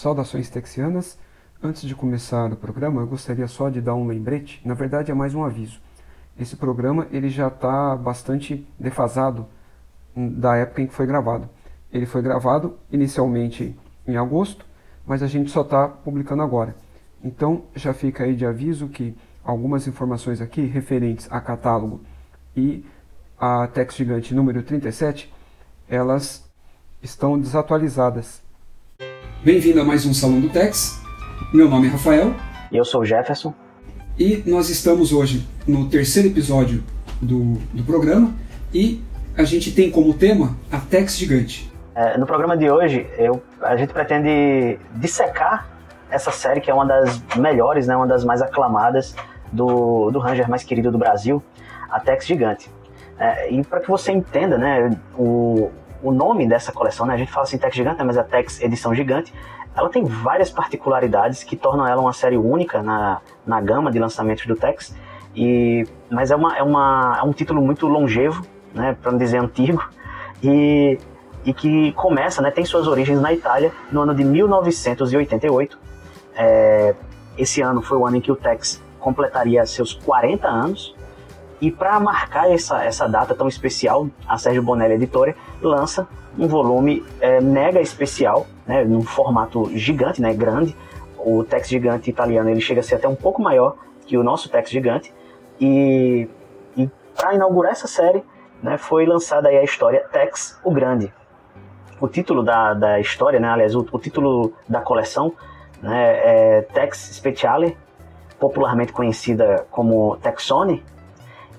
Saudações texianas. Antes de começar o programa, eu gostaria só de dar um lembrete. Na verdade, é mais um aviso. Esse programa ele já está bastante defasado da época em que foi gravado. Ele foi gravado inicialmente em agosto, mas a gente só está publicando agora. Então já fica aí de aviso que algumas informações aqui referentes a catálogo e a Tex Gigante número 37, elas estão desatualizadas. Bem-vindo a mais um Salão do Tex. Meu nome é Rafael. E eu sou o Jefferson. E nós estamos hoje no terceiro episódio do, do programa e a gente tem como tema a Tex Gigante. É, no programa de hoje, eu, a gente pretende dissecar essa série que é uma das melhores, né, uma das mais aclamadas do, do Ranger mais querido do Brasil, a Tex Gigante. É, e para que você entenda né, o, o nome dessa coleção, né, a gente fala assim Tex Gigante, mas é a Tex Edição Gigante, ela tem várias particularidades que tornam ela uma série única na, na gama de lançamentos do Tex, e, mas é, uma, é, uma, é um título muito longevo, né, para não dizer antigo, e, e que começa, né, tem suas origens na Itália no ano de 1988. É, esse ano foi o ano em que o Tex completaria seus 40 anos, e para marcar essa, essa data tão especial, a Sérgio Bonelli Editora lança um volume é, mega especial, né, num formato gigante, né, grande. O Tex Gigante italiano ele chega a ser até um pouco maior que o nosso Tex Gigante. E, e para inaugurar essa série, né, foi lançada a história Tex o Grande. O título da, da história, né, aliás, o, o título da coleção né, é Tex Speciale, popularmente conhecida como Texone,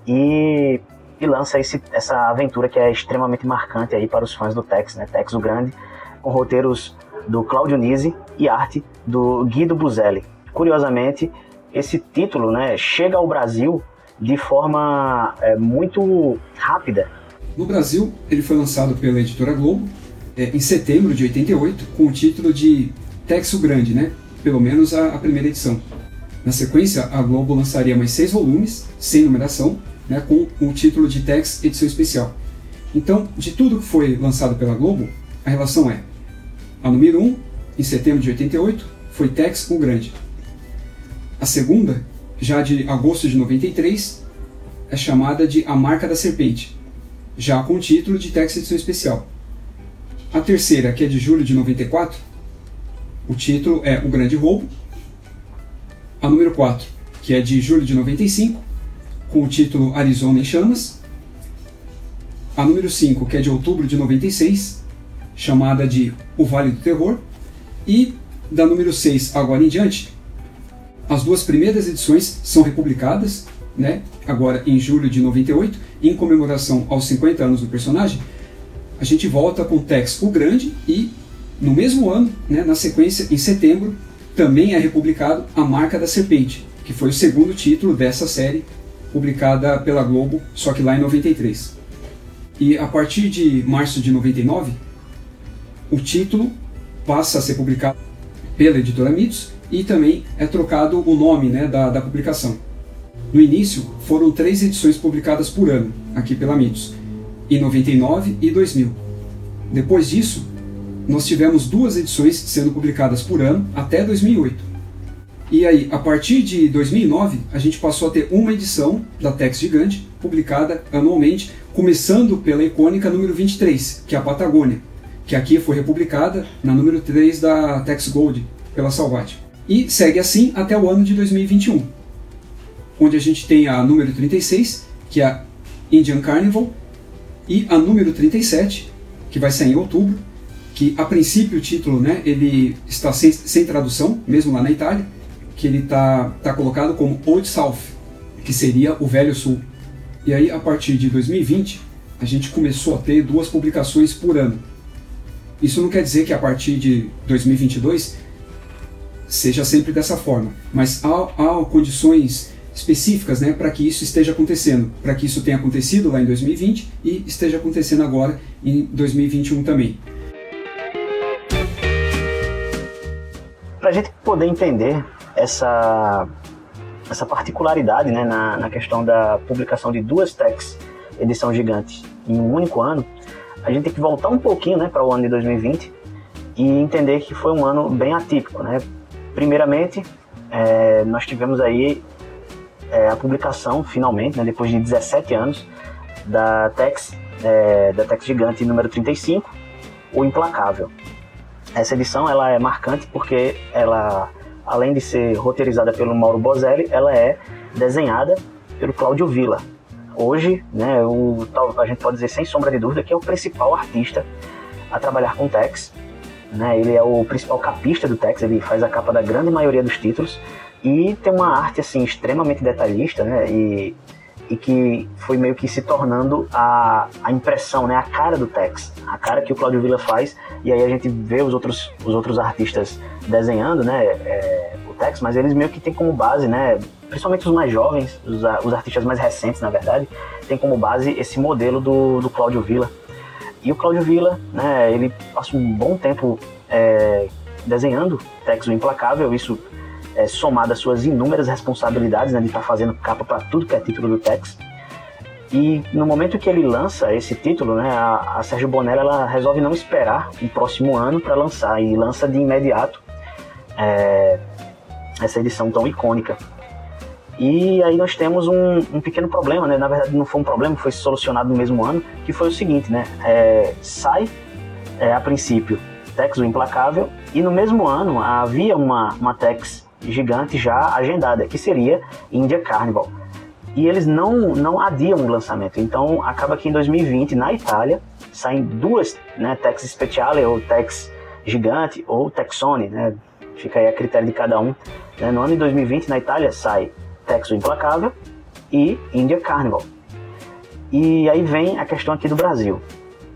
e, e lança esse, essa aventura que é extremamente marcante aí para os fãs do Tex, né? Tex o Grande, com roteiros do Claudio Nisi e arte do Guido Buzelli. Curiosamente, esse título né, chega ao Brasil de forma é, muito rápida. No Brasil, ele foi lançado pela editora Globo é, em setembro de 88, com o título de Tex o Grande, né? pelo menos a, a primeira edição. Na sequência, a Globo lançaria mais seis volumes, sem numeração, né, com o título de Tex Edição Especial. Então, de tudo que foi lançado pela Globo, a relação é: a número 1, em setembro de 88, foi Tex o Grande. A segunda, já de agosto de 93, é chamada de A Marca da Serpente, já com o título de Tex Edição Especial. A terceira, que é de julho de 94, o título é O Grande Roubo. A número 4, que é de julho de 95, com o título Arizona em Chamas. A número 5, que é de outubro de 96, chamada de O Vale do Terror. E da número 6 agora em diante, as duas primeiras edições são republicadas, né, agora em julho de 98, em comemoração aos 50 anos do personagem. A gente volta com Tex o Grande e, no mesmo ano, né, na sequência, em setembro, também é republicado A Marca da Serpente, que foi o segundo título dessa série publicada pela Globo, só que lá em 93. E a partir de março de 99, o título passa a ser publicado pela editora Mitos e também é trocado o nome né, da, da publicação. No início, foram três edições publicadas por ano, aqui pela Mitos, em 99 e 2000. Depois disso, nós tivemos duas edições sendo publicadas por ano até 2008. E aí, a partir de 2009, a gente passou a ter uma edição da Tex Gigante, publicada anualmente, começando pela icônica número 23, que é a Patagônia, que aqui foi republicada na número 3 da Tex Gold, pela Salvat. E segue assim até o ano de 2021, onde a gente tem a número 36, que é a Indian Carnival, e a número 37, que vai sair em outubro, que a princípio o título né, ele está sem, sem tradução, mesmo lá na Itália, que ele está tá colocado como Old South, que seria o Velho Sul. E aí, a partir de 2020, a gente começou a ter duas publicações por ano. Isso não quer dizer que a partir de 2022 seja sempre dessa forma, mas há, há condições específicas né, para que isso esteja acontecendo, para que isso tenha acontecido lá em 2020 e esteja acontecendo agora em 2021 também. Para a gente poder entender essa, essa particularidade né, na, na questão da publicação de duas techs edição gigante em um único ano, a gente tem que voltar um pouquinho né, para o ano de 2020 e entender que foi um ano bem atípico, né? Primeiramente, é, nós tivemos aí é, a publicação, finalmente, né, depois de 17 anos, da Tex, é, da Tex Gigante número 35, O Implacável. Essa edição ela é marcante porque ela, além de ser roteirizada pelo Mauro Bozelli, ela é desenhada pelo Cláudio Villa. Hoje, né, o, a gente pode dizer sem sombra de dúvida que é o principal artista a trabalhar com Tex. Né, ele é o principal capista do Tex, ele faz a capa da grande maioria dos títulos e tem uma arte assim extremamente detalhista, né? E, e que foi meio que se tornando a, a impressão, né? A cara do Tex, a cara que o Claudio Villa faz. E aí a gente vê os outros, os outros artistas desenhando, né? É, o Tex, mas eles meio que tem como base, né? Principalmente os mais jovens, os, os artistas mais recentes, na verdade, tem como base esse modelo do, do Claudio Villa. E o Claudio Villa, né? Ele passa um bom tempo é, desenhando o Implacável. Isso é, somado às suas inúmeras responsabilidades, né, de estar tá fazendo capa para tudo que é título do Tex. E no momento que ele lança esse título, né, a, a Sérgio Bonella ela resolve não esperar o próximo ano para lançar e lança de imediato é, essa edição tão icônica. E aí nós temos um, um, pequeno problema, né? Na verdade não foi um problema, foi solucionado no mesmo ano, que foi o seguinte, né? É, sai é, a princípio Tex o Implacável e no mesmo ano havia uma, uma Tex gigante já agendada, que seria India Carnival. E eles não, não adiam o lançamento. Então acaba que em 2020, na Itália, saem duas, né, Tex Speciale ou Tex Gigante ou Texone, né? Fica aí a critério de cada um. Né? No ano de 2020, na Itália, sai Tex o Implacável e India Carnival. E aí vem a questão aqui do Brasil.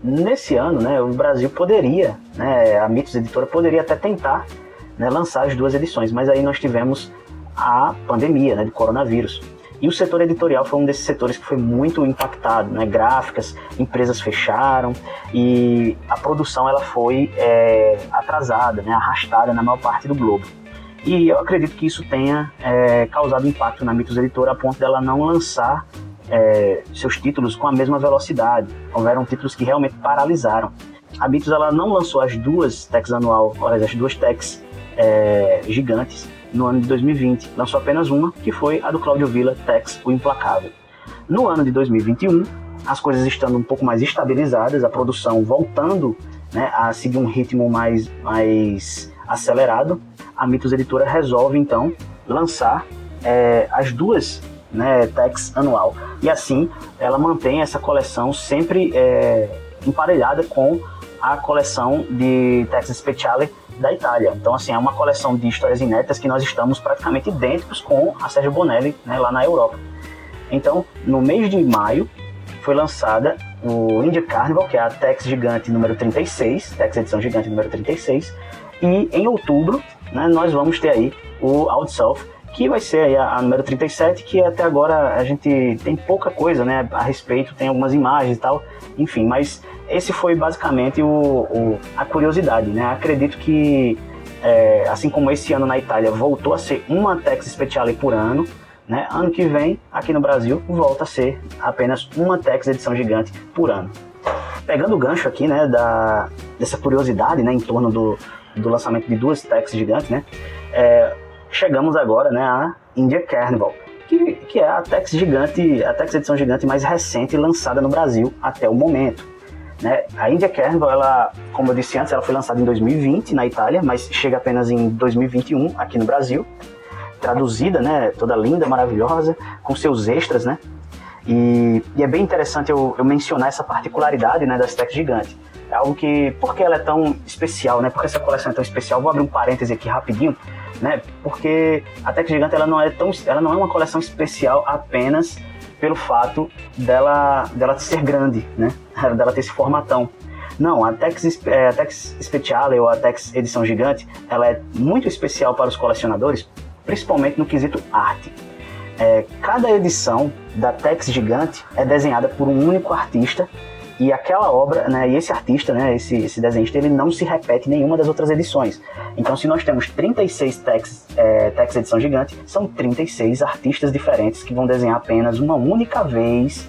Nesse ano, né, o Brasil poderia, né, a Mitos Editora poderia até tentar né, lançar as duas edições, mas aí nós tivemos a pandemia né, de coronavírus. E o setor editorial foi um desses setores que foi muito impactado, né? Gráficas, empresas fecharam e a produção ela foi é, atrasada, né? Arrastada na maior parte do globo. E eu acredito que isso tenha é, causado impacto na Mitos Editora a ponto dela não lançar é, seus títulos com a mesma velocidade. Houveram títulos que realmente paralisaram. A Mitos ela não lançou as duas techs anual, as duas techs é, gigantes no ano de 2020. Lançou apenas uma, que foi a do Claudio Villa, Tex, o Implacável. No ano de 2021, as coisas estando um pouco mais estabilizadas, a produção voltando né, a seguir um ritmo mais, mais acelerado, a Mitos Editora resolve então lançar é, as duas né, Tex anual. E assim ela mantém essa coleção sempre é, emparelhada com a coleção de Tex Speciale da Itália. Então, assim, é uma coleção de histórias inéditas que nós estamos praticamente idênticos com a Sérgio Bonelli né, lá na Europa. Então, no mês de maio, foi lançada o India Carnival, que é a Tex Gigante número 36, Tex Edição Gigante número 36, e em outubro, né, nós vamos ter aí o Out South, que vai ser a, a, número 37, que até agora a gente tem pouca coisa né, a respeito, tem algumas imagens e tal, enfim, mas esse foi basicamente o, o a curiosidade, né? Acredito que, é, assim como esse ano na Itália voltou a ser uma Tex Speciale por ano, né? Ano que vem, aqui no Brasil, volta a ser apenas uma Tex edição gigante por ano. Pegando o gancho aqui, né, da, dessa curiosidade, né, em torno do, do lançamento de duas Tex gigantes, né, é, chegamos agora, né, à India Carnival, que, que é a Tex gigante, a Tex edição gigante mais recente lançada no Brasil até o momento. Né? A India Carnival, ela, como eu disse antes, ela foi lançada em 2020 na Itália, mas chega apenas em 2021 aqui no Brasil. Traduzida, né? Toda linda, maravilhosa, com seus extras, né? E, e é bem interessante eu, eu, mencionar essa particularidade né, da Stack Gigante. É algo que, por que ela é tão especial, né? Porque essa coleção é tão especial? Vou abrir um parêntese aqui rapidinho, né? Porque a Tech Gigante ela não é tão, ela não é uma coleção especial apenas pelo fato dela, dela ser grande, né? dela ter esse formatão. Não, a Tex, é, a Tex Speciale ou a Tex Edição Gigante, ela é muito especial para os colecionadores, principalmente no quesito arte. É, cada edição da Tex Gigante é desenhada por um único artista e aquela obra, né, e esse artista, né, esse, esse desenhista, ele não se repete em nenhuma das outras edições. Então, se nós temos 36 Tex, é, Tex Edição Gigante, são 36 artistas diferentes que vão desenhar apenas uma única vez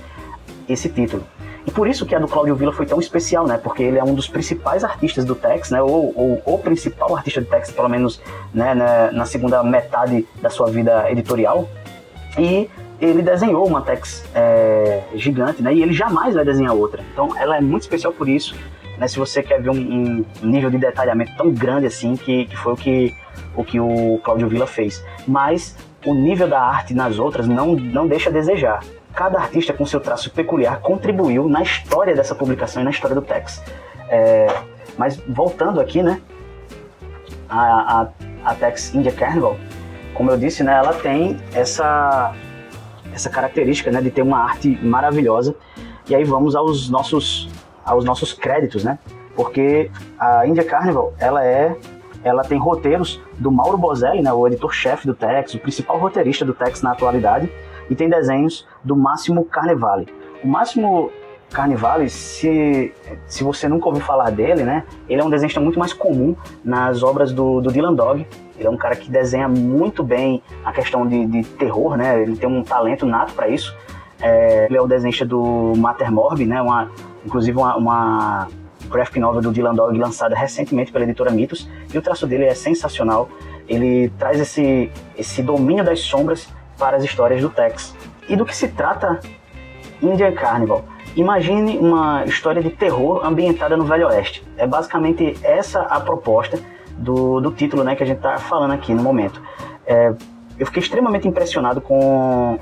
esse título. E por isso que a do Claudio Villa foi tão especial, né? Porque ele é um dos principais artistas do Tex, né? Ou, ou o principal artista do Tex, pelo menos né, na, na segunda metade da sua vida editorial. E ele desenhou uma Tex é, gigante, né? E ele jamais vai desenhar outra. Então ela é muito especial por isso. Né, se você quer ver um, um, nível de detalhamento tão grande assim, que, que foi o que o, que o Claudio Villa fez. Mas o nível da arte nas outras não, não deixa a desejar. Cada artista com seu traço peculiar contribuiu na história dessa publicação e na história do Tex. É, mas voltando aqui, né, a, a, a Tex India Carnival, como eu disse, né, ela tem essa essa característica, né, de ter uma arte maravilhosa. E aí vamos aos nossos aos nossos créditos, né? Porque a India Carnival, ela é ela tem roteiros do Mauro Bozelli, né, o editor-chefe do Tex, o principal roteirista do Tex na atualidade, e tem desenhos do Máximo Carnevale. O Máximo Carnevale, se, se você nunca ouviu falar dele, né, ele é um desenhista muito mais comum nas obras do, do Dylan Dog. Ele é um cara que desenha muito bem a questão de, de terror, né, ele tem um talento nato para isso. É, ele é o desenhista do Mater Morbi, né, uma, inclusive uma, uma graphic novel do Dylan Dog lançada recentemente pela editora Mitos, e o traço dele é sensacional. Ele traz esse, esse domínio das sombras para as histórias do Tex. E do que se trata Indian Carnival? Imagine uma história de terror ambientada no Velho Oeste. É basicamente essa a proposta do, do título né, que a gente está falando aqui no momento. É, eu fiquei extremamente impressionado com,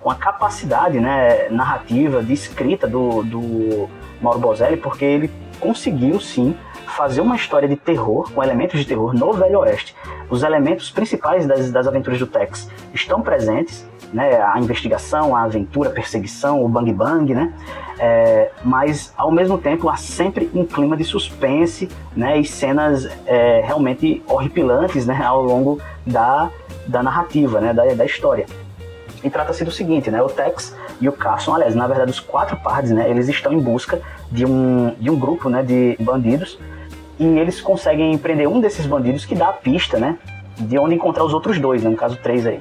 com a capacidade né, narrativa, de escrita do, do Mauro Bozelli, porque ele conseguiu sim fazer uma história de terror, com elementos de terror no Velho Oeste. Os elementos principais das, das aventuras do Tex estão presentes, né? A investigação, a aventura, a perseguição, o bang bang, né? É, mas ao mesmo tempo há sempre um clima de suspense, né? E cenas é, realmente horripilantes, né? Ao longo da, da narrativa, né? Da, da história. E trata-se do seguinte, né? O Tex e o Carson, aliás, na verdade, os quatro pardes, né? Eles estão em busca de um, de um grupo, né? De bandidos e eles conseguem prender um desses bandidos que dá a pista, né? De onde encontrar os outros dois, né? No caso, três aí.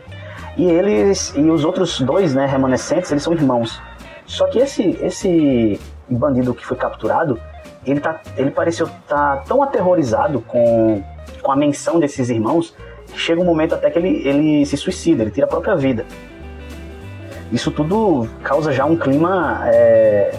E eles e os outros dois, né, remanescentes, eles são irmãos. Só que esse esse bandido que foi capturado, ele tá ele pareceu estar tá tão aterrorizado com com a menção desses irmãos que chega um momento até que ele ele se suicida, ele tira a própria vida. Isso tudo causa já um clima é,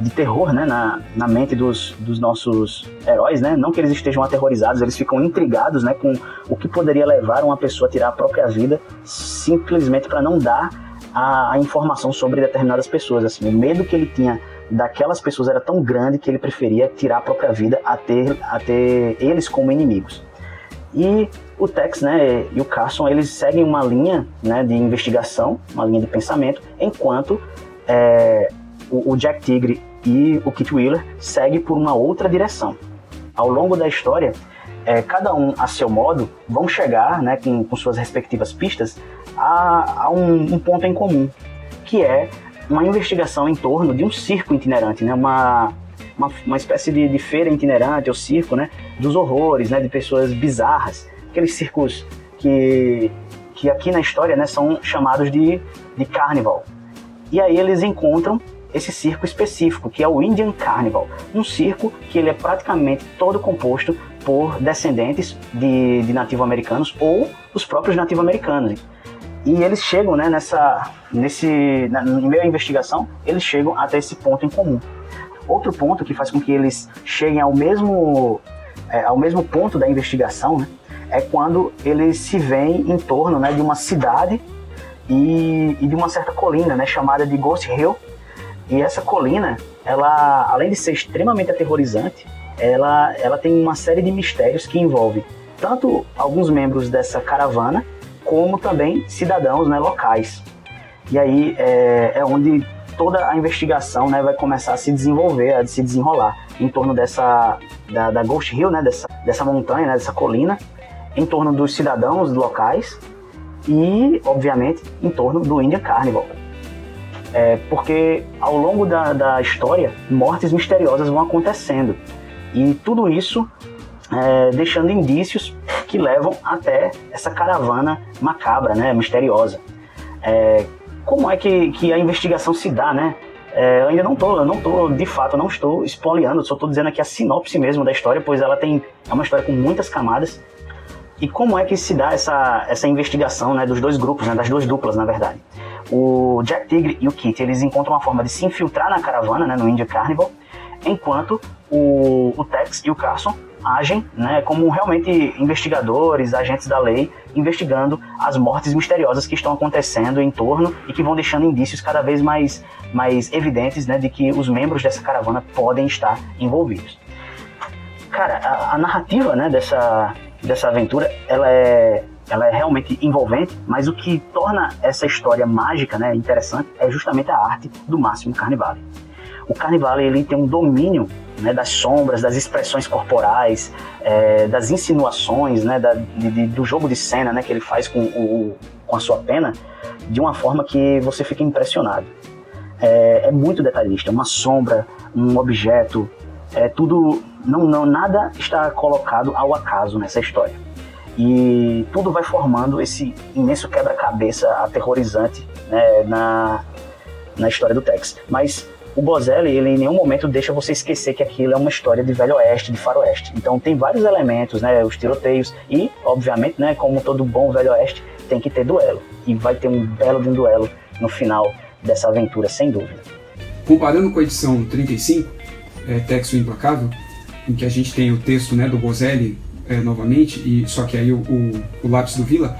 de terror né, na, na mente dos, dos nossos heróis, né? Não que eles estejam aterrorizados, eles ficam intrigados né, com o que poderia levar uma pessoa a tirar a própria vida simplesmente para não dar a, a, informação sobre determinadas pessoas. Assim, o medo que ele tinha daquelas pessoas era tão grande que ele preferia tirar a própria vida a ter, a ter eles como inimigos. E o Tex né, e o Carson eles seguem uma linha né, de investigação, uma linha de pensamento, enquanto é, o, o Jack Tigre e o Kit Wheeler segue por uma outra direção. Ao longo da história, é, cada um a seu modo vão chegar, né, com, com suas respectivas pistas, a, a um, um, ponto em comum, que é uma investigação em torno de um circo itinerante, né, uma, uma, uma espécie de, de, feira itinerante, ou circo, né, dos horrores, né, de pessoas bizarras, aqueles circos que, que aqui na história né, são chamados de, de carnival. E aí eles encontram esse circo específico, que é o Indian Carnival, um circo que ele é praticamente todo composto por descendentes de, de nativo-americanos ou os próprios nativo-americanos. E eles chegam, né, nessa, nesse, na, no meio da investigação, eles chegam até esse ponto em comum. Outro ponto que faz com que eles cheguem ao mesmo, é, ao mesmo ponto da investigação, né, é quando eles se veem em torno né, de uma cidade e, e de uma certa colina, né, chamada de Ghost Hill, e essa colina, ela, além de ser extremamente aterrorizante, ela, ela tem uma série de mistérios que envolve tanto alguns membros dessa caravana, como também cidadãos né, locais. E aí é, é onde toda a investigação né, vai começar a se desenvolver, a se desenrolar em torno dessa da, da Ghost Hill, né, dessa, dessa montanha, né, dessa colina, em torno dos cidadãos locais e, obviamente, em torno do Indian Carnival. É, porque ao longo da, da história, mortes misteriosas vão acontecendo. E tudo isso é, deixando indícios que levam até essa caravana macabra, né, misteriosa. É, como é que, que a investigação se dá, né? É, eu ainda não tô, eu não tô, de fato, não estou espoliando, só estou dizendo aqui a sinopse mesmo da história, pois ela tem é uma história com muitas camadas. E como é que se dá essa, essa investigação né, dos dois grupos, né, das duas duplas, na verdade? O Jack Tigre e o Kit, eles encontram uma forma de se infiltrar na caravana, né, no India Carnival, enquanto o, o Tex e o Carson agem né, como realmente investigadores, agentes da lei, investigando as mortes misteriosas que estão acontecendo em torno e que vão deixando indícios cada vez mais, mais evidentes né, de que os membros dessa caravana podem estar envolvidos. Cara, a, a narrativa né, dessa, dessa aventura, ela é, ela é realmente envolvente, mas o que torna essa história mágica, né, interessante, é justamente a arte do Máximo Carnivale. O Carnivale ele tem um domínio né, das sombras, das expressões corporais, é, das insinuações, né, da, de, de, do jogo de cena né, que ele faz com, o, com a sua pena, de uma forma que você fica impressionado. É, é muito detalhista, uma sombra, um objeto, é tudo não, não nada está colocado ao acaso nessa história. E tudo vai formando esse imenso quebra-cabeça aterrorizante né, na, na história do Tex. Mas o Bozelli, ele em nenhum momento deixa você esquecer que aquilo é uma história de velho oeste, de faroeste. Então tem vários elementos, né, os tiroteios e, obviamente, né, como todo bom velho oeste, tem que ter duelo. E vai ter um belo de um duelo no final dessa aventura, sem dúvida. Comparando com a edição 35, é, Texo Implacável, em que a gente tem o texto né, do Bozelli é, novamente, e só que aí o, o, o, lápis do Vila.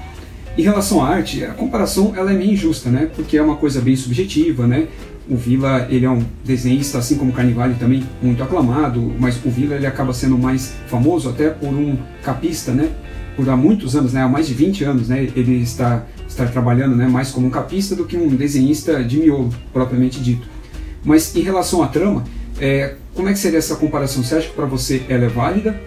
Em relação à arte, a comparação ela é meio injusta, né? Porque é uma coisa bem subjetiva, né? O Vila ele é um desenhista, assim como Carnivale também, muito aclamado, mas o Vila ele acaba sendo mais famoso até por um capista, né? Por há muitos anos, né? Há mais de 20 anos, né? Ele está, está trabalhando né? mais como um capista do que um desenhista de miolo, propriamente dito. Mas em relação à trama, é, como é que seria essa comparação? Você acha que para você ela é válida?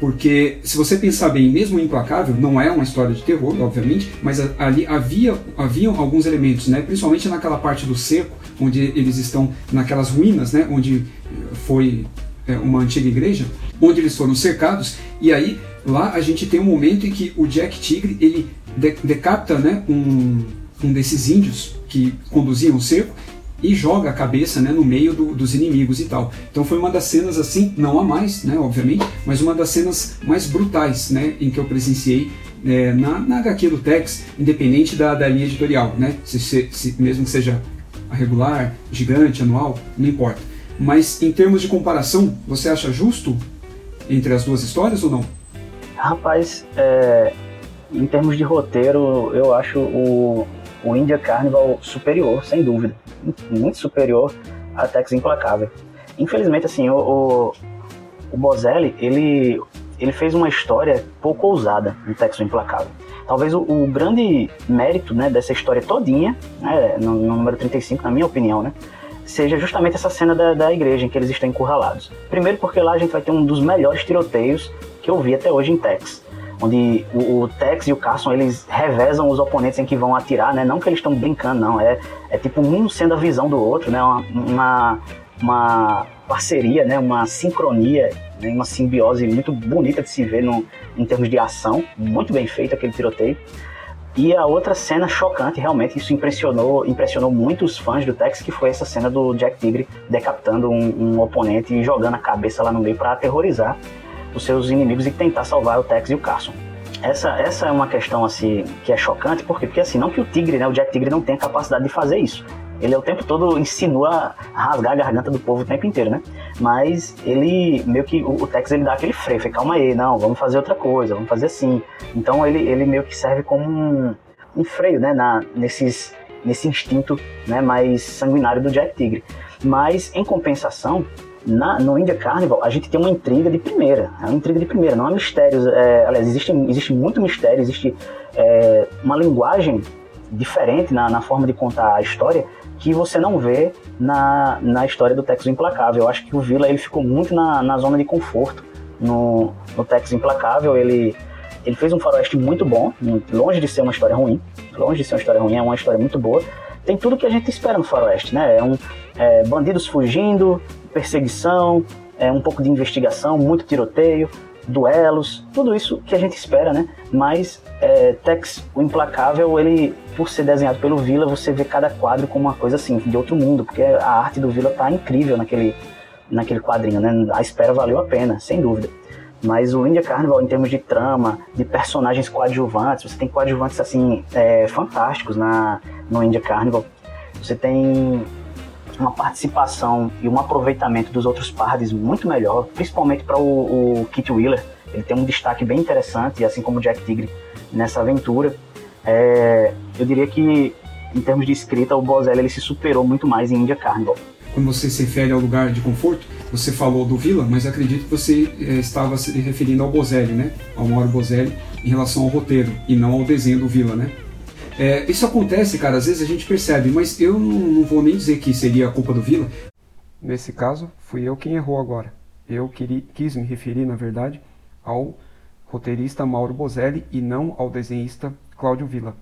Porque se você pensar bem, mesmo Implacável não é uma história de terror, obviamente, mas ali havia haviam alguns elementos, né? Principalmente naquela parte do seco, onde eles estão naquelas ruínas, né? Onde foi é, uma antiga igreja, onde eles foram cercados. E aí lá a gente tem um momento em que o Jack Tigre ele decapita, né? Um, um desses índios que conduziam o cerco e joga a cabeça né, no meio do, dos inimigos e tal. Então foi uma das cenas assim, não há mais, né, obviamente, mas uma das cenas mais brutais né, em que eu presenciei é, na, na HQ do Tex, independente da, da linha editorial, né, se, se, se, mesmo que seja regular, gigante, anual, não importa. Mas em termos de comparação, você acha justo entre as duas histórias ou não? Rapaz, é, em termos de roteiro, eu acho o, o India Carnival superior, sem dúvida. Muito superior a Tex Implacável. Infelizmente, assim, o, o, o Bozelli, ele, ele fez uma história pouco ousada no Tex Implacável. Talvez o, o, grande mérito né, dessa história todinha, né, no, no, número 35, na minha opinião, né, seja justamente essa cena da, da igreja em que eles estão encurralados. Primeiro porque lá a gente vai ter um dos melhores tiroteios que eu vi até hoje em Tex onde o, o, Tex e o Carson eles revezam os oponentes em que vão atirar, né? Não que eles estão brincando, não. É, é tipo um sendo a visão do outro, né? Uma, uma, uma parceria, né? Uma sincronia, né? uma simbiose muito bonita de se ver no, em termos de ação. Muito bem feito aquele tiroteio. E a outra cena chocante, realmente, isso impressionou, impressionou muitos fãs do Tex, que foi essa cena do Jack Tigre decapitando um, um oponente e jogando a cabeça lá no meio para aterrorizar os seus inimigos e tentar salvar o Tex e o Carson. Essa, essa é uma questão assim que é chocante, por quê? Porque assim, não que o Tigre, né, o Jack Tigre não tenha capacidade de fazer isso. Ele o tempo todo insinua rasgar a garganta do povo o tempo inteiro, né? Mas ele meio que o, o Tex ele dá aquele freio, calma aí, não, vamos fazer outra coisa, vamos fazer assim. Então ele, ele meio que serve como um, um freio, né, na, nesses, nesse instinto né, mais sanguinário do Jack Tigre. Mas em compensação, na, no India Carnival, a gente tem uma intriga de primeira. É uma intriga de primeira, não há mistérios. É, aliás, existe, existe muito mistério, existe é, uma linguagem diferente na, na, forma de contar a história que você não vê na, na história do Texas Implacável. Eu acho que o Villa ele ficou muito na, na zona de conforto no, no Texas Implacável. Ele, ele fez um faroeste muito bom, longe de ser uma história ruim. Longe de ser uma história ruim, é uma história muito boa. Tem tudo que a gente espera no faroeste, né? É um é, bandidos fugindo, perseguição, é, um pouco de investigação, muito tiroteio, duelos, tudo isso que a gente espera, né? Mas é, Tex, o Implacável, ele, por ser desenhado pelo Villa, você vê cada quadro como uma coisa assim, de outro mundo, porque a arte do Villa tá incrível naquele, naquele quadrinho, né? A espera valeu a pena, sem dúvida. Mas o India Carnival, em termos de trama, de personagens coadjuvantes, você tem coadjuvantes assim é, fantásticos na, no India Carnival. Você tem uma participação e um aproveitamento dos outros pardes muito melhor, principalmente para o, o Kit Wheeler. Ele tem um destaque bem interessante, assim como o Jack Tigre nessa aventura. É, eu diria que, em termos de escrita, o Bozelli ele se superou muito mais em India Carnival. Quando você se refere ao lugar de conforto, você falou do Vila, mas acredito que você é, estava se referindo ao Bozelli, né? Ao Mauro Bozelli, em relação ao roteiro e não ao desenho do Vila, né? É, isso acontece, cara, às vezes a gente percebe, mas eu não, não vou nem dizer que seria a culpa do Vila. Nesse caso, fui eu quem errou agora. Eu queria, quis me referir, na verdade, ao roteirista Mauro Bozelli e não ao desenhista Cláudio Villa.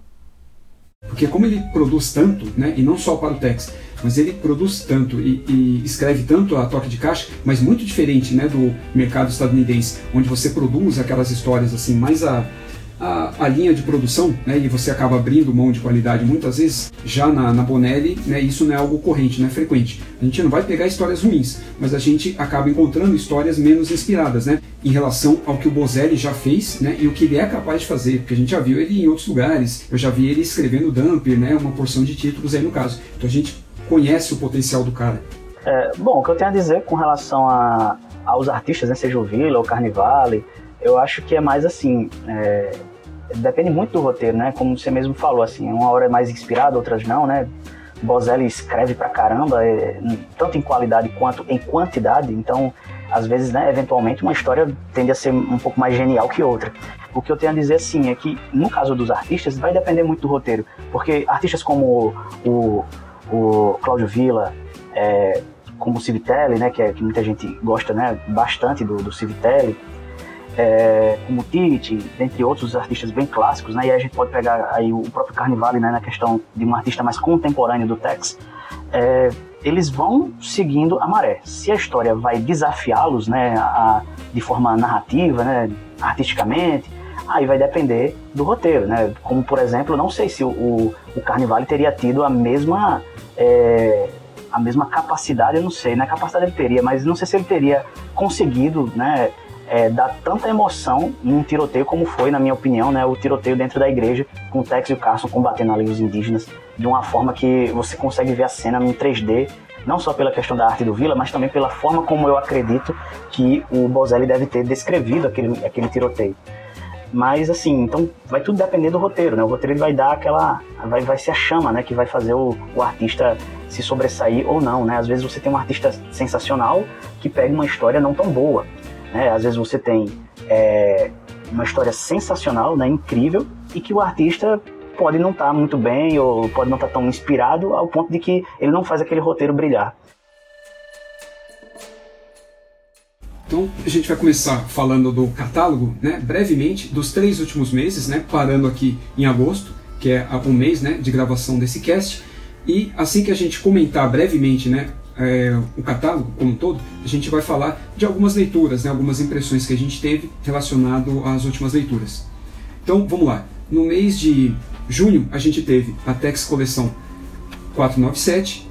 Porque como ele produz tanto, né, e não só para o Tex, mas ele produz tanto e, e, escreve tanto a toque de caixa, mas muito diferente né, do mercado estadunidense, onde você produz aquelas histórias assim mais a, a, a, linha de produção, né, e você acaba abrindo mão de qualidade muitas vezes, já na, na Bonelli, né, isso não é algo corrente, não é frequente. A gente não vai pegar histórias ruins, mas a gente acaba encontrando histórias menos inspiradas, né, em relação ao que o Bozelli já fez, né, e o que ele é capaz de fazer, porque a gente já viu ele em outros lugares, eu já vi ele escrevendo Dumper, né, uma porção de títulos aí no caso. Então a gente conhece o potencial do cara. É, bom, o que eu tenho a dizer com relação a, aos artistas, né, seja o Villa ou Carnivale, eu acho que é mais assim. É, depende muito do roteiro, né? Como você mesmo falou, assim, uma hora é mais inspirada, outras não, né? Bozelli escreve pra caramba, é, tanto em qualidade quanto em quantidade, então, às vezes, né, eventualmente, uma história tende a ser um pouco mais genial que outra. O que eu tenho a dizer, assim, é que, no caso dos artistas, vai depender muito do roteiro, porque artistas como o, o Cláudio Villa, é, como o Civitelli, né, que, é, que muita gente gosta né, bastante do, do Civitelli, é, como Tite, dentre outros artistas bem clássicos, né? E a gente pode pegar aí o próprio Carnivale, né, na questão de um artista mais contemporâneo do Tex. É, eles vão seguindo a maré. Se a história vai desafiá-los, né, a, de forma narrativa, né, artisticamente, aí vai depender do roteiro, né? Como por exemplo, não sei se o, o, o Carnivale teria tido a mesma é, a mesma capacidade, eu não sei, né? Capacidade ele teria, mas não sei se ele teria conseguido, né? É, dá tanta emoção num tiroteio como foi, na minha opinião, né, o tiroteio dentro da igreja, com o Tex e o Carson combatendo ali os indígenas, de uma forma que você consegue ver a cena em 3D, não só pela questão da arte do Vila, mas também pela forma como eu acredito que o Bozelli deve ter descrevido aquele, aquele tiroteio. Mas assim, então vai tudo depender do roteiro, né? O roteiro vai dar aquela. Vai, vai ser a chama, né? Que vai fazer o, o artista se sobressair ou não, né? Às vezes você tem um artista sensacional que pega uma história não tão boa. Né? Às vezes você tem é, uma história sensacional, né, incrível, e que o artista pode não estar tá muito bem ou pode não estar tá tão inspirado ao ponto de que ele não faz aquele roteiro brilhar. Então a gente vai começar falando do catálogo, né, brevemente, dos três últimos meses, né, parando aqui em agosto, que é o mês né, de gravação desse cast. E assim que a gente comentar brevemente né, é, o catálogo como um todo, a gente vai falar de algumas leituras, né, algumas impressões que a gente teve relacionado às últimas leituras. Então vamos lá. No mês de junho a gente teve a Tex Coleção 497.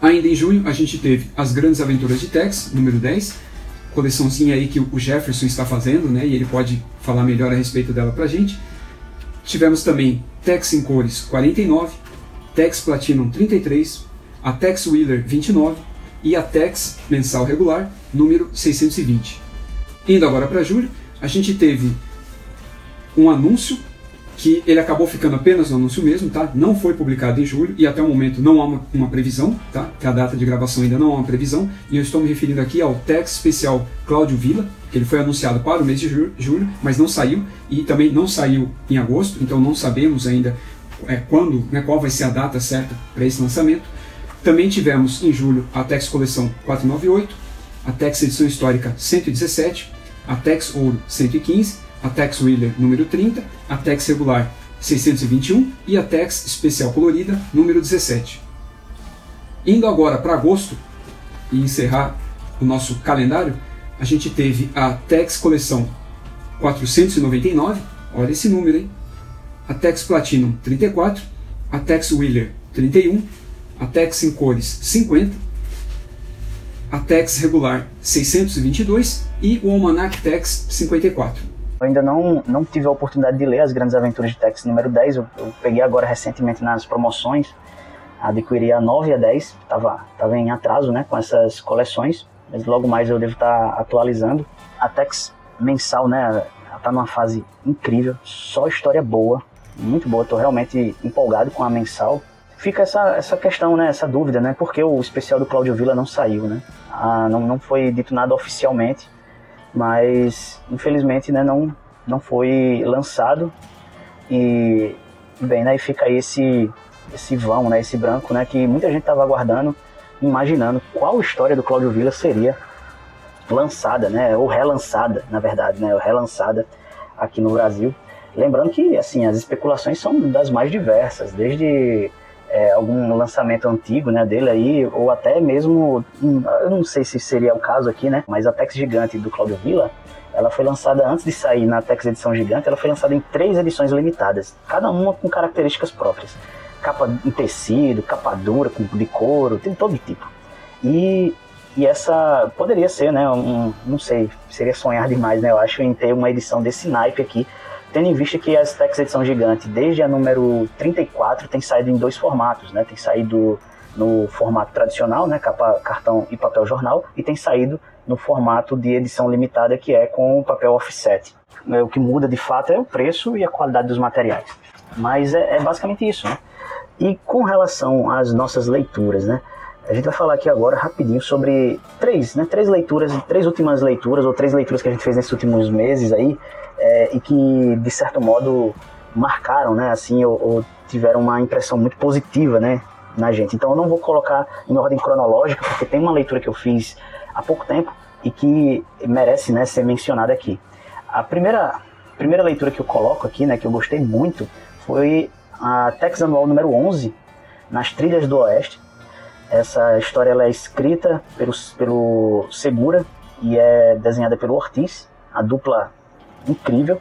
Ainda em junho a gente teve As Grandes Aventuras de Tex, número 10, coleçãozinha aí que o Jefferson está fazendo, né, e ele pode falar melhor a respeito dela pra gente. Tivemos também Tex em cores 49, Tex Platinum 33, a Tex Wheeler 29 e a Tex mensal regular número 620. Indo agora para julho, a gente teve um anúncio que ele acabou ficando apenas no anúncio mesmo, tá? Não foi publicado em julho e até o momento não há uma, uma, previsão, tá? Que a data de gravação ainda não há uma previsão. E eu estou me referindo aqui ao Tex especial Cláudio Villa, que ele foi anunciado para o mês de julho, mas não saiu e também não saiu em agosto, então não sabemos ainda é, quando, né, qual vai ser a data certa para esse lançamento. Também tivemos em julho a Tex Coleção 498, a Tex Edição Histórica 117, a Tex Ouro 115, a Tex Wheeler número 30, a Tex Regular 621 e a Tex Especial Colorida número 17. Indo agora para agosto e encerrar o nosso calendário, a gente teve a Tex Coleção 499, olha esse número, hein? A Tex Platinum 34, a Tex Wheeler 31, a Tex em cores 50, a Tex regular 622 e o Almanac Tex 54. Eu ainda não, não tive a oportunidade de ler as Grandes Aventuras de Tex número 10, eu, eu peguei agora recentemente nas promoções, adquiri a 9 e a 10, estava tava em atraso né, com essas coleções, mas logo mais eu devo estar tá atualizando. A Tex mensal, né, está numa fase incrível, só história boa, muito boa, estou realmente empolgado com a mensal. Fica essa, essa questão, né, essa dúvida, né, porque o especial do Cláudio Villa não saiu, né, ah, não, não foi dito nada oficialmente, mas infelizmente, né, não, não foi lançado e, bem, né, e fica aí esse, esse vão, né, esse branco, né, que muita gente estava aguardando, imaginando qual história do Cláudio Villa seria lançada, né, ou relançada, na verdade, né, ou relançada aqui no Brasil. Lembrando que, assim, as especulações são das mais diversas, desde é, algum lançamento antigo, né, dele aí, ou até mesmo, hum, eu não sei se seria o caso aqui, né, mas a Tex Gigante do Claudio Villa, ela foi lançada antes de sair na Tex Edição Gigante, ela foi lançada em três edições limitadas, cada uma com características próprias. Capa em tecido, capa dura, de couro, tem todo tipo. E, e essa poderia ser, né, um, não sei, seria sonhar demais, né, eu acho, em ter uma edição desse naipe aqui, tendo em vista que as Tex Edição Gigante, desde a número 34, tem saído em dois formatos, né? Tem saído no formato tradicional, né, capa, cartão e papel jornal, e tem saído no formato de edição limitada, que é com papel offset. É, o que muda de fato é o preço e a qualidade dos materiais. Mas é, é basicamente isso, né? E com relação às nossas leituras, né? A gente vai falar aqui agora rapidinho sobre três, né? Três leituras, três últimas leituras, ou três leituras que a gente fez nesses últimos meses aí, é, e que de certo modo marcaram, né, assim, ou, ou, tiveram uma impressão muito positiva, né, na gente. Então eu não vou colocar em ordem cronológica, porque tem uma leitura que eu fiz há pouco tempo e que merece, né, ser mencionada aqui. A primeira, primeira leitura que eu coloco aqui, né, que eu gostei muito, foi a Tex Anual número 11, Nas Trilhas do Oeste. Essa história ela é escrita pelo, pelo Segura e é desenhada pelo Ortiz, a dupla incrível.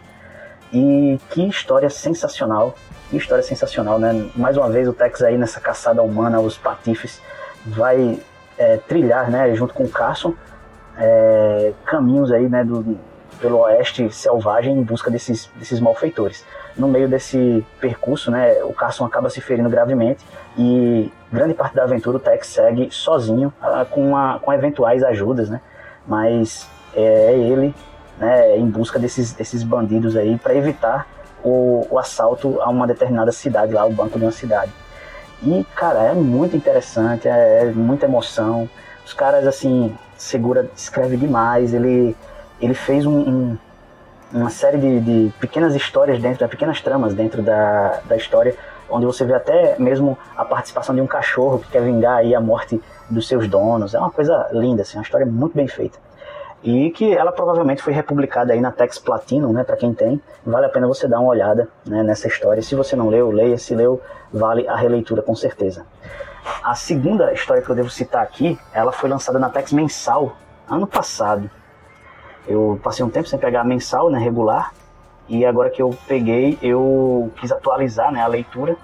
E que história sensacional, que história sensacional, né? Mais uma vez o Tex aí nessa caçada humana aos patifes vai é, trilhar, né, junto com o Carson, é, caminhos aí, né, do, pelo oeste selvagem em busca desses, desses malfeitores. No meio desse percurso, né, o Carson acaba se ferindo gravemente e grande parte da aventura o Tex segue sozinho, ah, com, uma, com eventuais ajudas, né, mas é ele né, em busca desses, desses bandidos aí para evitar o, o, assalto a uma determinada cidade lá, o banco de uma cidade. E, cara, é muito interessante, é, é muita emoção. Os caras, assim, Segura escreve demais. Ele, ele fez um, um, uma série de, de, pequenas histórias dentro, de pequenas tramas dentro da, da história, onde você vê até mesmo a participação de um cachorro que quer vingar aí a morte dos seus donos. É uma coisa linda, assim, uma história muito bem feita e que ela provavelmente foi republicada aí na Tex Platinum, né, para quem tem, vale a pena você dar uma olhada né, nessa história. Se você não leu, leia, se leu, vale a releitura com certeza. A segunda história que eu devo citar aqui, ela foi lançada na Tex mensal ano passado. Eu passei um tempo sem pegar mensal, né, regular, e agora que eu peguei, eu quis atualizar, né, a leitura.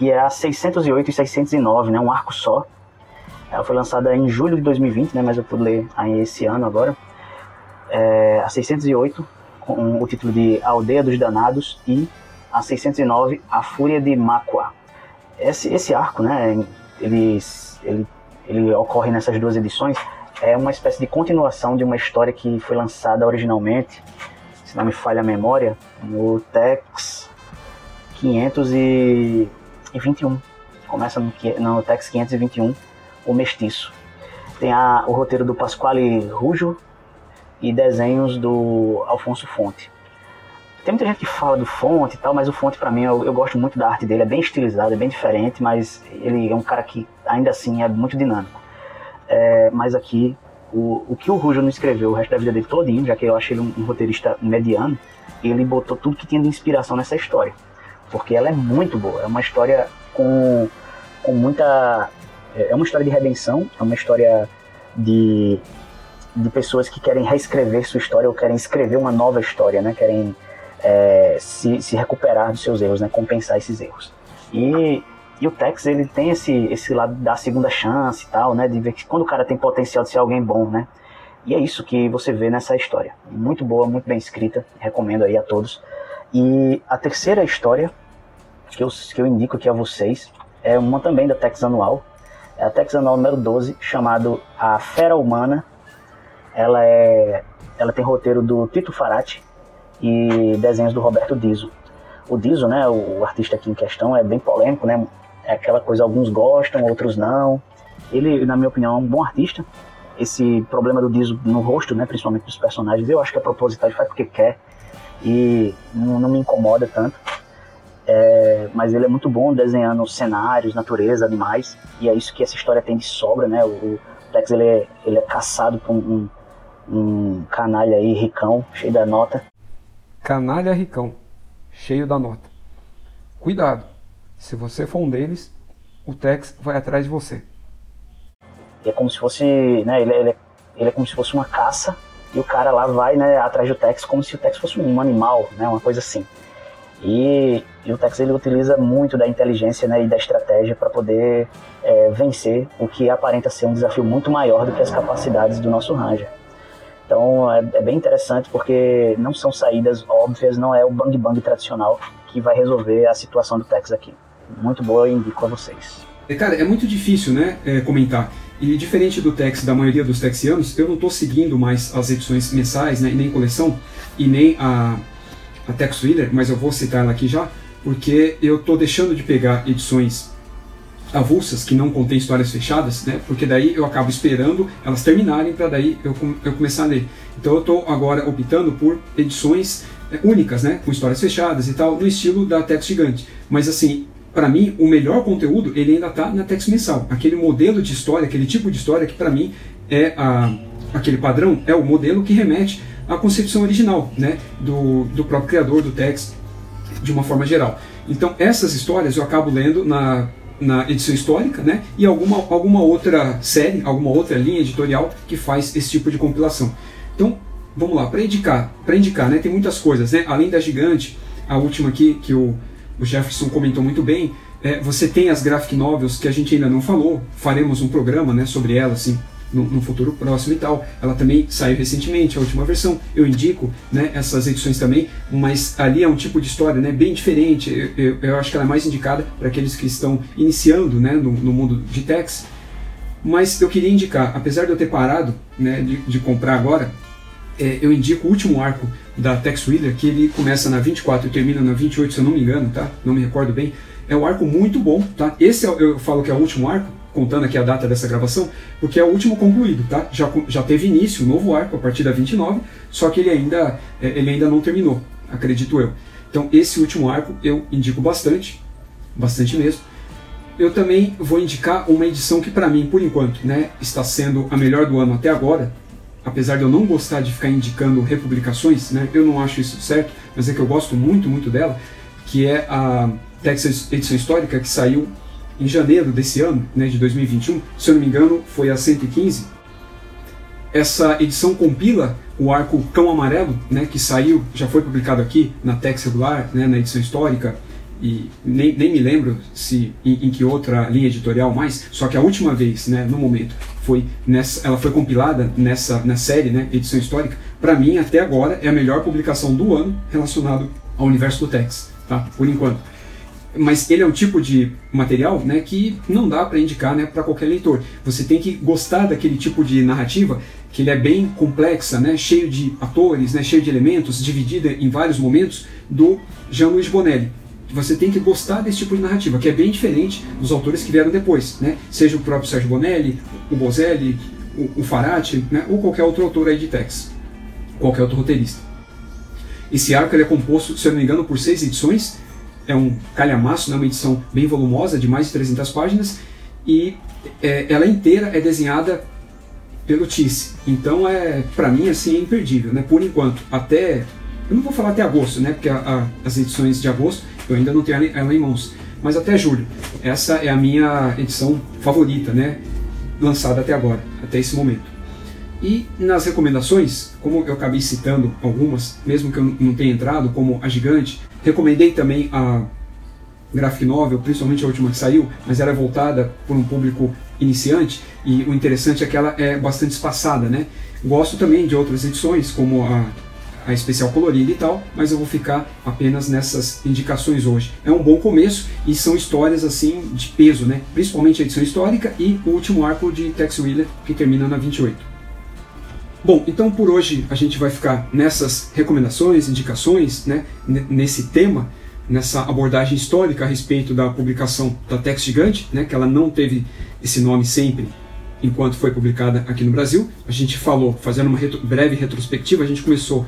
E é a 608 e 609, né, um arco só ela foi lançada em julho de 2020, né, mas eu pude ler aí esse ano agora. É, a 608, com o título de Aldeia dos Danados, e a 609, A Fúria de Makua. Esse, esse arco, né, ele, ele, ele ocorre nessas duas edições, é uma espécie de continuação de uma história que foi lançada originalmente, se não me falha a memória, no Tex 521. Começa no, no Tex 521 o Mestiço. Tem a, o roteiro do Pasquale Rujo e desenhos do Alfonso Fonte. Tem muita gente que fala do Fonte e tal, mas o Fonte para mim eu, eu, gosto muito da arte dele, é bem estilizado, é bem diferente, mas ele é um cara que ainda assim é muito dinâmico. É, mas aqui, o, o que o Rujo não escreveu o resto da vida dele todinho, já que eu achei ele um, um roteirista mediano, ele botou tudo que tinha de inspiração nessa história. Porque ela é muito boa, é uma história com, com muita é, é uma história de redenção, é uma história de, de pessoas que querem reescrever sua história ou querem escrever uma nova história, né? Querem é, se, se recuperar dos seus erros, né? Compensar esses erros. E, e o Tex, ele tem esse, esse lado da segunda chance e tal, né? De ver que quando o cara tem potencial de ser alguém bom, né? E é isso que você vê nessa história. Muito boa, muito bem escrita. Recomendo aí a todos. E a terceira história que eu, que eu indico aqui a vocês é uma também da Tex Anual. É a Tex Anual número 12, chamado A Fera Humana. Ela, é, ela tem roteiro do Tito Farati e desenhos do Roberto Dizo. O Dizo, né, o artista aqui em questão, é bem polêmico, né? É aquela coisa, alguns gostam, outros não. Ele, na minha opinião, é um bom artista. Esse problema do Dizo no rosto, né, principalmente dos personagens, eu acho que é proposital, ele faz porque quer e não, não me incomoda tanto. É, mas ele é muito bom desenhando cenários, natureza, animais, e é isso que essa história tem de sobra, né? O, o Tex ele é, ele é caçado por um, um, canalha aí ricão, cheio da nota. Canalha ricão, cheio da nota. Cuidado, se você for um deles, o Tex vai atrás de você. é como se fosse, né? Ele, ele, ele é como se fosse uma caça e o cara lá vai né, atrás do Tex como se o Tex fosse um animal, né, uma coisa assim. E, e, o Tex ele utiliza muito da inteligência né, e da estratégia para poder é, vencer o que aparenta ser um desafio muito maior do que as capacidades do nosso Ranger. Então é, é bem interessante porque não são saídas óbvias, não é o bang bang tradicional que vai resolver a situação do Tex aqui. Muito boa, eu indico a vocês. É, cara, é muito difícil, né, é, comentar. E diferente do Tex, da maioria dos Texianos, eu não estou seguindo mais as edições mensais, né, e nem coleção, e nem a, a Tex Reader, mas eu vou citar ela aqui já, porque eu estou deixando de pegar edições avulsas que não contêm histórias fechadas, né? Porque daí eu acabo esperando elas terminarem para daí eu, eu começar a ler. Então eu estou agora optando por edições é, únicas, né? Com histórias fechadas e tal, no estilo da Tex Gigante. Mas assim, para mim, o melhor conteúdo ele ainda está na Tex Mensal. Aquele modelo de história, aquele tipo de história que para mim é a, aquele padrão, é o modelo que remete à concepção original né, do, do próprio criador do Tex, de uma forma geral. Então, essas histórias eu acabo lendo na, na edição histórica né, e alguma, alguma outra série, alguma outra linha editorial que faz esse tipo de compilação. Então, vamos lá, para indicar, para indicar né, tem muitas coisas, né, além da Gigante, a última aqui que o o Jefferson comentou muito bem, é, você tem as graphic novels que a gente ainda não falou, faremos um programa né, sobre elas assim, no, no, futuro próximo e tal. Ela também saiu recentemente, a última versão. Eu indico né, essas edições também, mas ali é um tipo de história né, bem diferente. Eu, eu, eu acho que ela é mais indicada para aqueles que estão iniciando né, no, no mundo de techs. Mas eu queria indicar, apesar de eu ter parado né, de, de comprar agora, é, eu indico o último arco da Tex Reader, que ele começa na 24 e termina na 28, se eu não me engano, tá? Não me recordo bem. É um arco muito bom, tá? Esse é, eu falo que é o último arco, contando aqui a data dessa gravação, porque é o último concluído, tá? Já, já teve início, um novo arco a partir da 29, só que ele ainda, é, ele ainda não terminou, acredito eu. Então esse último arco eu indico bastante, bastante mesmo. Eu também vou indicar uma edição que para mim, por enquanto, né, está sendo a melhor do ano até agora, apesar de eu não gostar de ficar indicando republicações, né, eu não acho isso certo, mas é que eu gosto muito, muito dela, que é a Texas Edição Histórica, que saiu em janeiro desse ano, né, de 2021, se eu não me engano, foi a 115. Essa edição compila o arco Cão Amarelo, né, que saiu, já foi publicado aqui na Tex regular, né, na edição histórica, e nem, nem me lembro se em, em, que outra linha editorial mais, só que a última vez, né, no momento, foi nessa, ela foi compilada nessa na série, né, edição histórica. Para mim, até agora é a melhor publicação do ano relacionado ao universo do Tex, tá? Por enquanto. Mas ele é um tipo de material, né, que não dá para indicar, né, para qualquer leitor. Você tem que gostar daquele tipo de narrativa que ele é bem complexa, né, cheio de atores, né, cheio de elementos, dividida em vários momentos do Jean-Louis Bonelli você tem que gostar desse tipo de narrativa, que é bem diferente dos autores que vieram depois, né? Seja o próprio Sérgio Bonelli, o Bozelli, o, o Farati, né? ou qualquer outro autor aí de Tex, qualquer outro roteirista. Esse arco é composto, se eu não me engano, por seis edições, é um calhamaço, né? uma edição bem volumosa, de mais de 300 páginas, e é, ela inteira é desenhada pelo Tisse. Então, é para mim, assim, é imperdível, né? por enquanto, até eu não vou falar até agosto, né? Porque a, a, as edições de agosto eu ainda não tenho ela em mãos. Mas até julho. Essa é a minha edição favorita, né? Lançada até agora, até esse momento. E nas recomendações, como eu acabei citando algumas, mesmo que eu não tenha entrado, como a Gigante, recomendei também a graphic novel, principalmente a última que saiu, mas ela é voltada por um público iniciante e o interessante é que ela é bastante espaçada, né? Gosto também de outras edições, como a, a especial colorida e tal, mas eu vou ficar apenas nessas indicações hoje. É um bom começo e são histórias assim de peso, né? Principalmente a edição histórica e o último arco de Tex Wheeler que termina na 28. Bom, então por hoje a gente vai ficar nessas recomendações, indicações, né, nesse tema nessa abordagem histórica a respeito da publicação da Tex Gigante, né, que ela não teve esse nome sempre enquanto foi publicada aqui no Brasil. A gente falou, fazendo uma retro, breve retrospectiva, a gente começou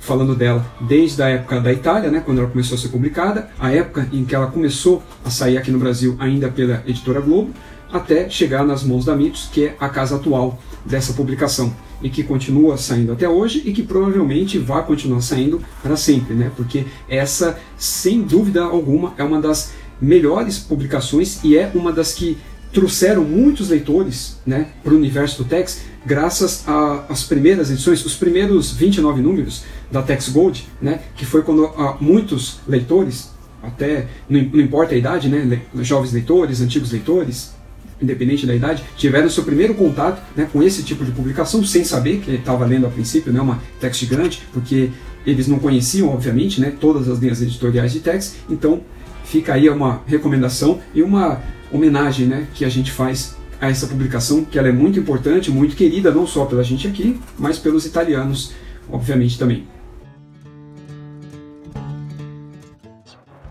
falando dela desde a época da Itália, né, quando ela começou a ser publicada, a época em que ela começou a sair aqui no Brasil ainda pela editora Globo, até chegar nas mãos da Mitos, que é a casa atual dessa publicação e que continua saindo até hoje e que provavelmente vai continuar saindo para sempre, né? Porque essa, sem dúvida alguma, é uma das melhores publicações e é uma das que trouxeram muitos leitores né, para o universo do Tex, graças às primeiras edições, os primeiros 29 números da Tex Gold, né, que foi quando uh, muitos leitores, até não, não importa a idade, né, jovens leitores, antigos leitores, independente da idade, tiveram seu primeiro contato né, com esse tipo de publicação, sem saber que estava lendo a princípio né, uma text gigante, porque eles não conheciam, obviamente, né, todas as linhas editoriais de text, então fica aí uma recomendação e uma homenagem né, que a gente faz a essa publicação, que ela é muito importante, muito querida, não só pela gente aqui, mas pelos italianos, obviamente, também.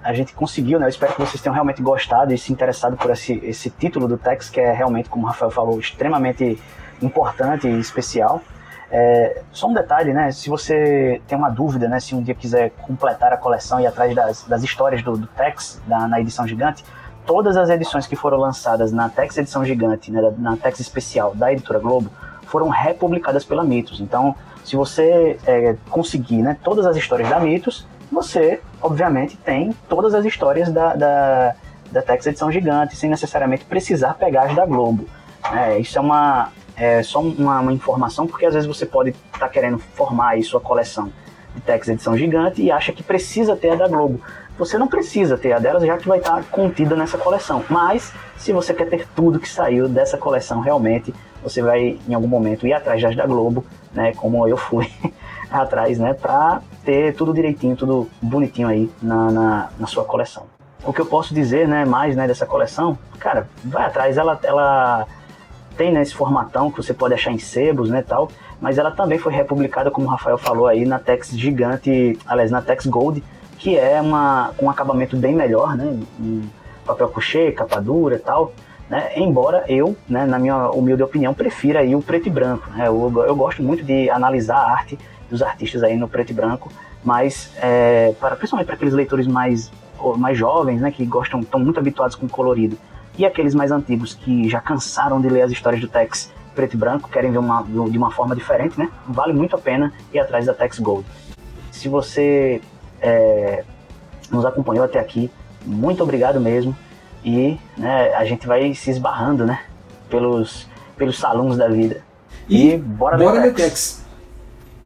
a gente conseguiu, né? Eu espero que vocês tenham realmente gostado e se interessado por esse, esse título do Tex, que é realmente, como o Rafael falou, extremamente importante e especial. É, só um detalhe, né? Se você tem uma dúvida, né? Se um dia quiser completar a coleção e atrás das, das histórias do, do Tex da, na edição gigante, todas as edições que foram lançadas na Tex edição gigante, né, na Tex especial da editora Globo, foram republicadas pela Mitos. Então, se você é, conseguir, né, todas as histórias da Mitos, você, obviamente, tem todas as histórias da, da, da Tex Edição Gigante, sem necessariamente precisar pegar as da Globo. É, isso é uma é só uma, uma, informação, porque às vezes você pode estar tá querendo formar aí sua coleção Tex Edição Gigante e acha que precisa ter a da Globo. Você não precisa ter a delas, já que vai estar contida nessa coleção. Mas, se você quer ter tudo que saiu dessa coleção realmente, você vai em algum momento ir atrás das da Globo, né, como eu fui atrás, né, para ter tudo direitinho, tudo bonitinho aí na, na, na, sua coleção. O que eu posso dizer, né, mais, né, dessa coleção, cara, vai atrás, ela, ela tem, né, esse formatão que você pode achar em sebos, né, tal, mas ela também foi republicada, como o Rafael falou aí, na Tex Gigante, aliás, na Tex Gold, que é uma, um acabamento bem melhor, né, um papel couché, capa dura e tal, né? Embora eu, né, na minha humilde opinião, prefira aí o preto e branco. Né? Eu, eu gosto muito de analisar a arte dos artistas aí no preto e branco, mas é, para, principalmente para aqueles leitores mais, mais jovens, né, que gostam, estão muito habituados com colorido, e aqueles mais antigos que já cansaram de ler as histórias do Tex preto e branco, querem ver uma, de uma forma diferente, né? Vale muito a pena ir atrás da Tex Gold. Se você é, nos acompanhou até aqui, muito obrigado mesmo. E né, a gente vai se esbarrando, né? Pelos, pelos salões da vida. E, e bora, bora Tex.